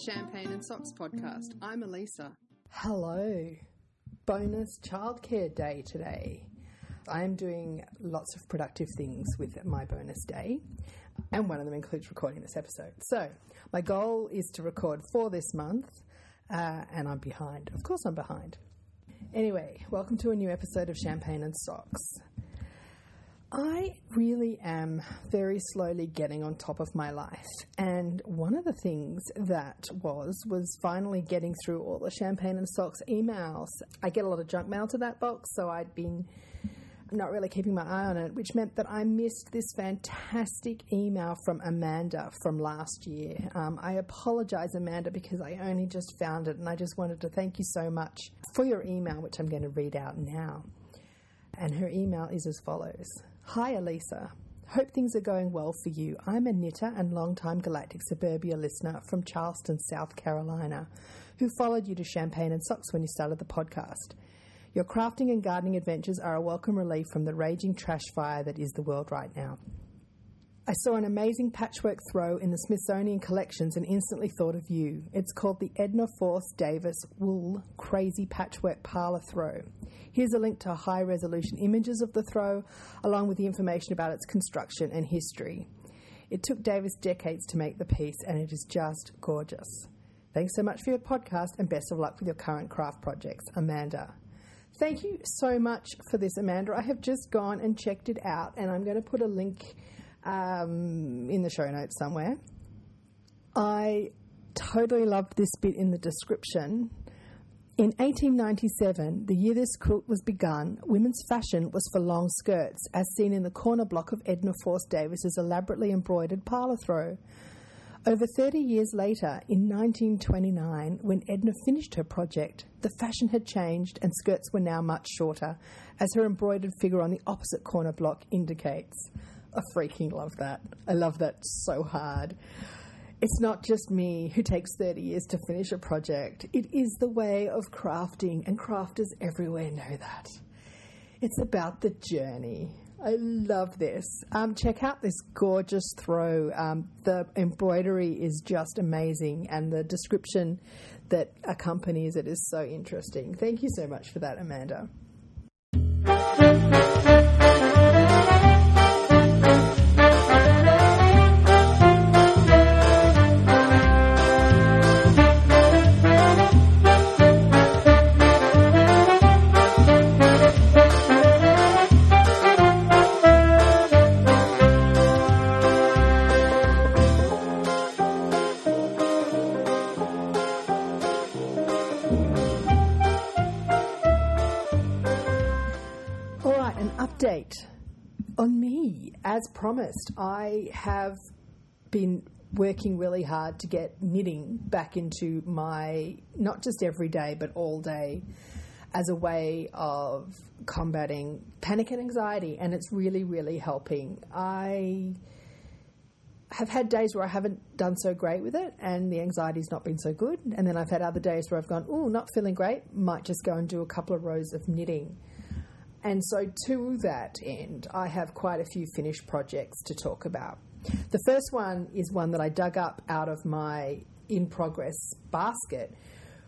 Champagne and Socks podcast. I'm Alisa. Hello. Bonus childcare day today. I am doing lots of productive things with my bonus day, and one of them includes recording this episode. So, my goal is to record for this month, uh, and I'm behind. Of course, I'm behind. Anyway, welcome to a new episode of Champagne and Socks. I really am very slowly getting on top of my life. And one of the things that was, was finally getting through all the Champagne and Socks emails. I get a lot of junk mail to that box, so I'd been not really keeping my eye on it, which meant that I missed this fantastic email from Amanda from last year. Um, I apologize, Amanda, because I only just found it and I just wanted to thank you so much for your email, which I'm going to read out now. And her email is as follows Hi, Alisa. Hope things are going well for you. I'm a knitter and long-time Galactic Suburbia listener from Charleston, South Carolina, who followed you to Champagne and Socks when you started the podcast. Your crafting and gardening adventures are a welcome relief from the raging trash fire that is the world right now. I saw an amazing patchwork throw in the Smithsonian collections and instantly thought of you. It's called the Edna Force Davis Wool Crazy Patchwork Parlour Throw. Here's a link to high resolution images of the throw, along with the information about its construction and history. It took Davis decades to make the piece, and it is just gorgeous. Thanks so much for your podcast, and best of luck with your current craft projects, Amanda. Thank you so much for this, Amanda. I have just gone and checked it out, and I'm going to put a link um, in the show notes somewhere. I totally loved this bit in the description. In 1897, the year this quilt was begun, women's fashion was for long skirts, as seen in the corner block of Edna Force Davis's elaborately embroidered parlour throw. Over 30 years later, in 1929, when Edna finished her project, the fashion had changed and skirts were now much shorter, as her embroidered figure on the opposite corner block indicates. I freaking love that. I love that so hard. It's not just me who takes 30 years to finish a project, it is the way of crafting, and crafters everywhere know that. It's about the journey. I love this. Um, check out this gorgeous throw. Um, the embroidery is just amazing, and the description that accompanies it is so interesting. Thank you so much for that, Amanda. As promised, I have been working really hard to get knitting back into my not just every day but all day as a way of combating panic and anxiety and it's really really helping. I have had days where I haven't done so great with it and the anxiety's not been so good and then I've had other days where I've gone, "Oh, not feeling great, might just go and do a couple of rows of knitting." And so, to that end, I have quite a few finished projects to talk about. The first one is one that I dug up out of my in progress basket,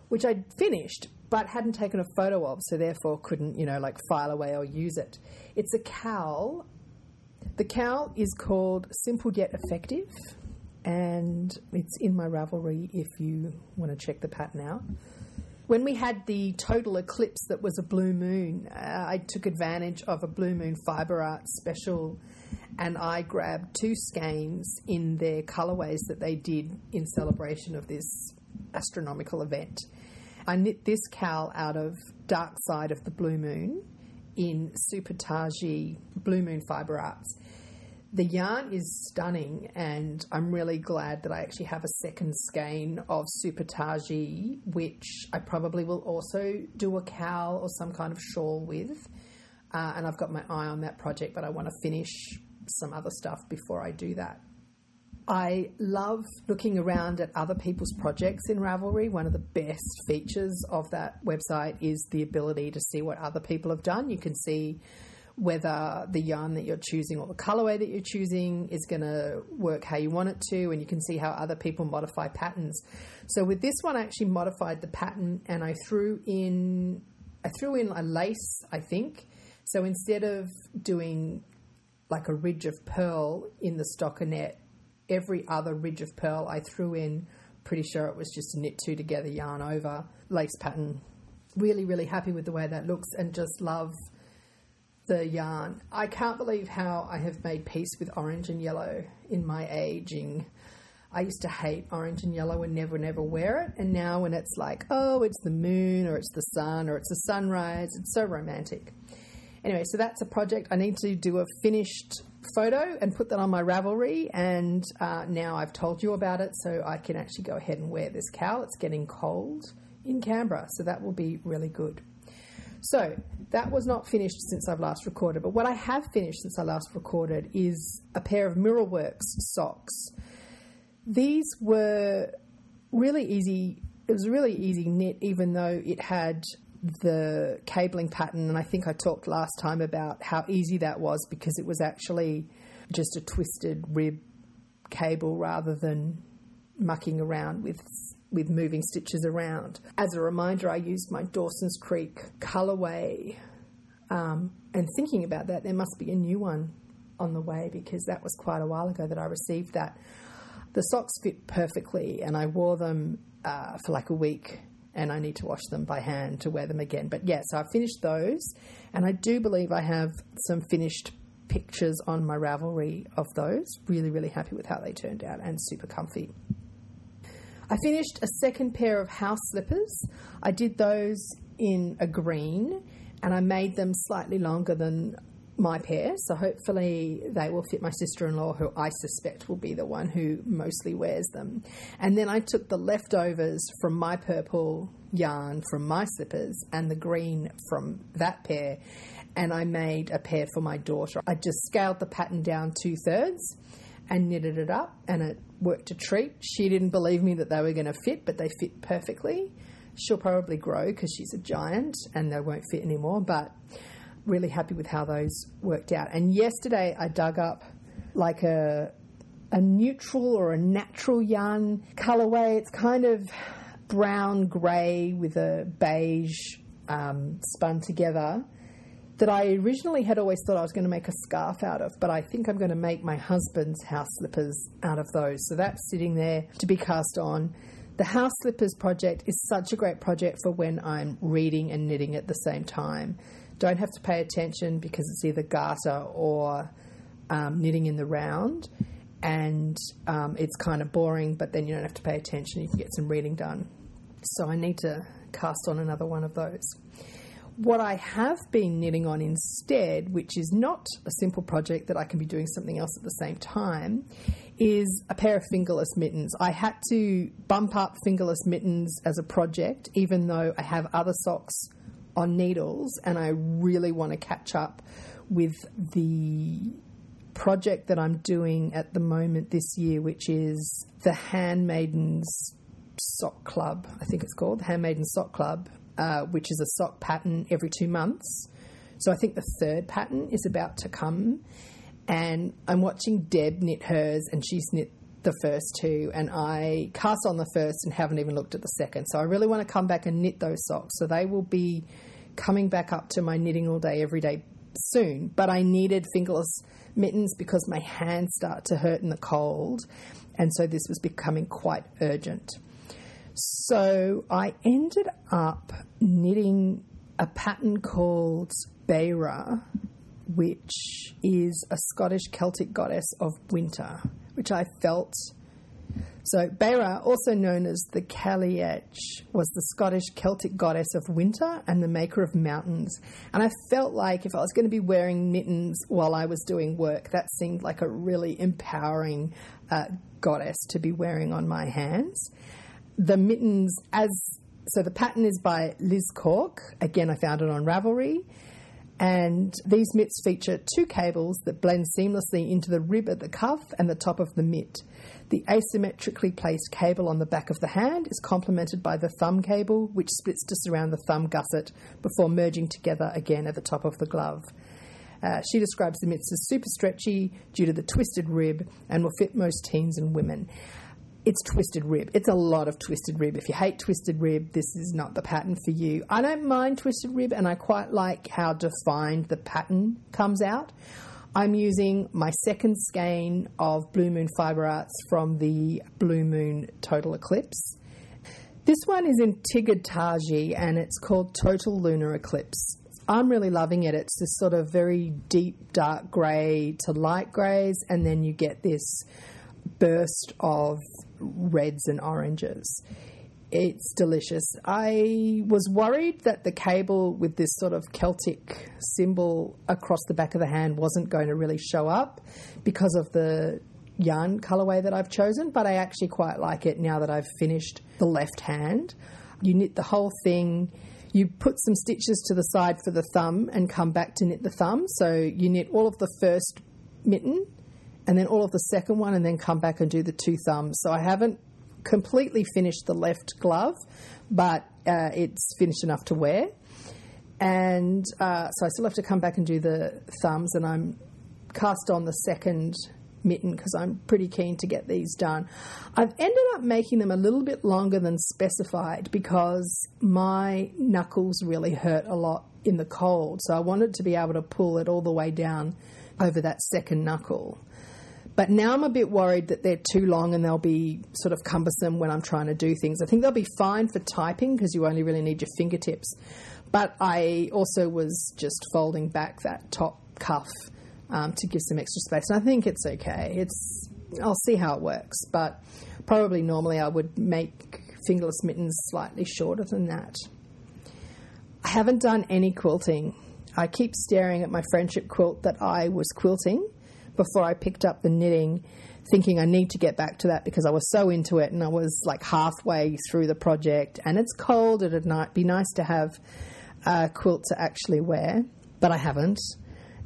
which I'd finished but hadn't taken a photo of, so therefore couldn't, you know, like file away or use it. It's a cowl. The cowl is called Simple Yet Effective, and it's in my Ravelry if you want to check the pattern out when we had the total eclipse that was a blue moon, uh, I took advantage of a blue moon fiber art special and I grabbed two skeins in their colorways that they did in celebration of this astronomical event. I knit this cowl out of Dark Side of the Blue Moon in Super Taji Blue Moon Fiber Arts. The yarn is stunning, and I'm really glad that I actually have a second skein of Super Taji, which I probably will also do a cowl or some kind of shawl with. Uh, and I've got my eye on that project, but I want to finish some other stuff before I do that. I love looking around at other people's projects in Ravelry. One of the best features of that website is the ability to see what other people have done. You can see whether the yarn that you're choosing or the colorway that you're choosing is going to work how you want it to, and you can see how other people modify patterns. So with this one, I actually modified the pattern and I threw in I threw in a lace, I think. So instead of doing like a ridge of purl in the stockinette, every other ridge of purl I threw in. Pretty sure it was just knit two together yarn over lace pattern. Really, really happy with the way that looks and just love the yarn. I can't believe how I have made peace with orange and yellow in my aging. I used to hate orange and yellow and never, never wear it. And now when it's like, oh, it's the moon or it's the sun or it's the sunrise, it's so romantic. Anyway, so that's a project. I need to do a finished photo and put that on my Ravelry. And uh, now I've told you about it, so I can actually go ahead and wear this cowl. It's getting cold in Canberra, so that will be really good. So that was not finished since I've last recorded, but what I have finished since I last recorded is a pair of Mirrorworks socks. These were really easy. It was a really easy knit, even though it had the cabling pattern. And I think I talked last time about how easy that was because it was actually just a twisted rib cable rather than mucking around with with moving stitches around. As a reminder, I used my Dawson's Creek colorway. Um, and thinking about that, there must be a new one on the way because that was quite a while ago that I received that. The socks fit perfectly, and I wore them uh, for like a week and I need to wash them by hand to wear them again. But yeah, so I finished those, and I do believe I have some finished pictures on my Ravelry of those. Really, really happy with how they turned out and super comfy. I finished a second pair of house slippers. I did those in a green and I made them slightly longer than my pair, so hopefully they will fit my sister in law, who I suspect will be the one who mostly wears them. And then I took the leftovers from my purple yarn from my slippers and the green from that pair, and I made a pair for my daughter. I just scaled the pattern down two thirds and knitted it up, and it worked a treat. She didn't believe me that they were going to fit, but they fit perfectly. She'll probably grow because she's a giant and they won't fit anymore, but really happy with how those worked out. And yesterday I dug up like a a neutral or a natural yarn colorway. It's kind of brown grey with a beige um, spun together that I originally had always thought I was going to make a scarf out of, but I think I'm going to make my husband's house slippers out of those. So that's sitting there to be cast on. The house slippers project is such a great project for when I'm reading and knitting at the same time don't have to pay attention because it's either garter or um, knitting in the round. And um, it's kind of boring, but then you don't have to pay attention. You can get some reading done. So I need to cast on another one of those. What I have been knitting on instead, which is not a simple project that I can be doing something else at the same time, is a pair of fingerless mittens. I had to bump up fingerless mittens as a project, even though I have other socks on needles, and I really want to catch up with the project that I'm doing at the moment this year, which is the Handmaidens Sock Club. I think it's called Handmaiden Sock Club, uh, which is a sock pattern every two months. So I think the third pattern is about to come, and I'm watching Deb knit hers, and she's knit the first two, and I cast on the first and haven't even looked at the second. So I really want to come back and knit those socks. So they will be coming back up to my knitting all day, every day soon. But I needed fingerless mittens because my hands start to hurt in the cold, and so this was becoming quite urgent. So I ended up knitting a pattern called Beira, which is a Scottish Celtic goddess of winter which I felt. So, Beira, also known as the Cailleach, was the Scottish Celtic goddess of winter and the maker of mountains. And I felt like if I was going to be wearing mittens while I was doing work, that seemed like a really empowering uh, goddess to be wearing on my hands. The mittens, as so the pattern is by Liz Cork. Again, I found it on Ravelry. And these mitts feature two cables that blend seamlessly into the rib at the cuff and the top of the mitt. The asymmetrically placed cable on the back of the hand is complemented by the thumb cable, which splits to surround the thumb gusset before merging together again at the top of the glove. Uh, she describes the mitts as super stretchy due to the twisted rib and will fit most teens and women. It's twisted rib. It's a lot of twisted rib. If you hate twisted rib, this is not the pattern for you. I don't mind twisted rib, and I quite like how defined the pattern comes out. I'm using my second skein of Blue Moon Fibre Arts from the Blue Moon Total Eclipse. This one is in Tigard Taji and it's called Total Lunar Eclipse. I'm really loving it. It's this sort of very deep dark grey to light greys, and then you get this burst of reds and oranges. It's delicious. I was worried that the cable with this sort of Celtic symbol across the back of the hand wasn't going to really show up because of the yarn colorway that I've chosen, but I actually quite like it now that I've finished the left hand. You knit the whole thing. You put some stitches to the side for the thumb and come back to knit the thumb. So you knit all of the first mitten and then all of the second one and then come back and do the two thumbs. So I haven't completely finished the left glove, but uh, it's finished enough to wear. And uh, so I still have to come back and do the thumbs, and I'm cast on the second mitten because I'm pretty keen to get these done. I've ended up making them a little bit longer than specified because my knuckles really hurt a lot in the cold. So I wanted to be able to pull it all the way down over that second knuckle. But now I'm a bit worried that they're too long and they'll be sort of cumbersome when I'm trying to do things. I think they'll be fine for typing because you only really need your fingertips. But I also was just folding back that top cuff um, to give some extra space. And I think it's okay. It's I'll see how it works, but probably normally I would make fingerless mittens slightly shorter than that. I haven't done any quilting. I keep staring at my friendship quilt that I was quilting before I picked up the knitting, thinking I need to get back to that because I was so into it and I was like halfway through the project and it's cold. It'd be nice to have a quilt to actually wear, but I haven't.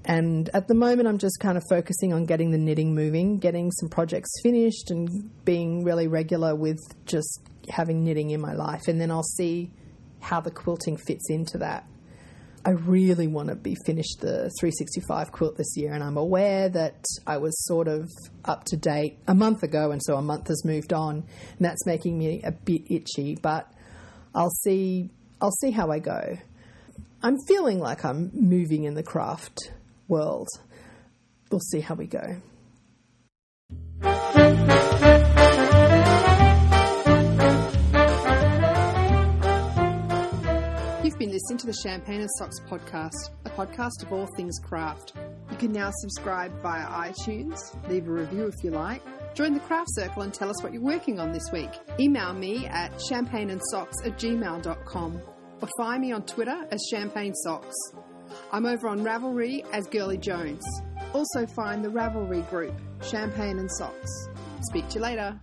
And at the moment, I'm just kind of focusing on getting the knitting moving, getting some projects finished, and being really regular with just having knitting in my life. And then I'll see how the quilting fits into that. I really want to be finished the 365 quilt this year, and I'm aware that I was sort of up to date a month ago, and so a month has moved on, and that's making me a bit itchy. But I'll see. I'll see how I go. I'm feeling like I'm moving in the craft world. We'll see how we go. Listening to the Champagne and Socks podcast, a podcast of all things craft. You can now subscribe via iTunes, leave a review if you like, join the craft circle and tell us what you're working on this week. Email me at champagneandsocks at gmail.com or find me on Twitter as Champagne Socks. I'm over on Ravelry as Girlie Jones. Also find the Ravelry group, Champagne and Socks. Speak to you later.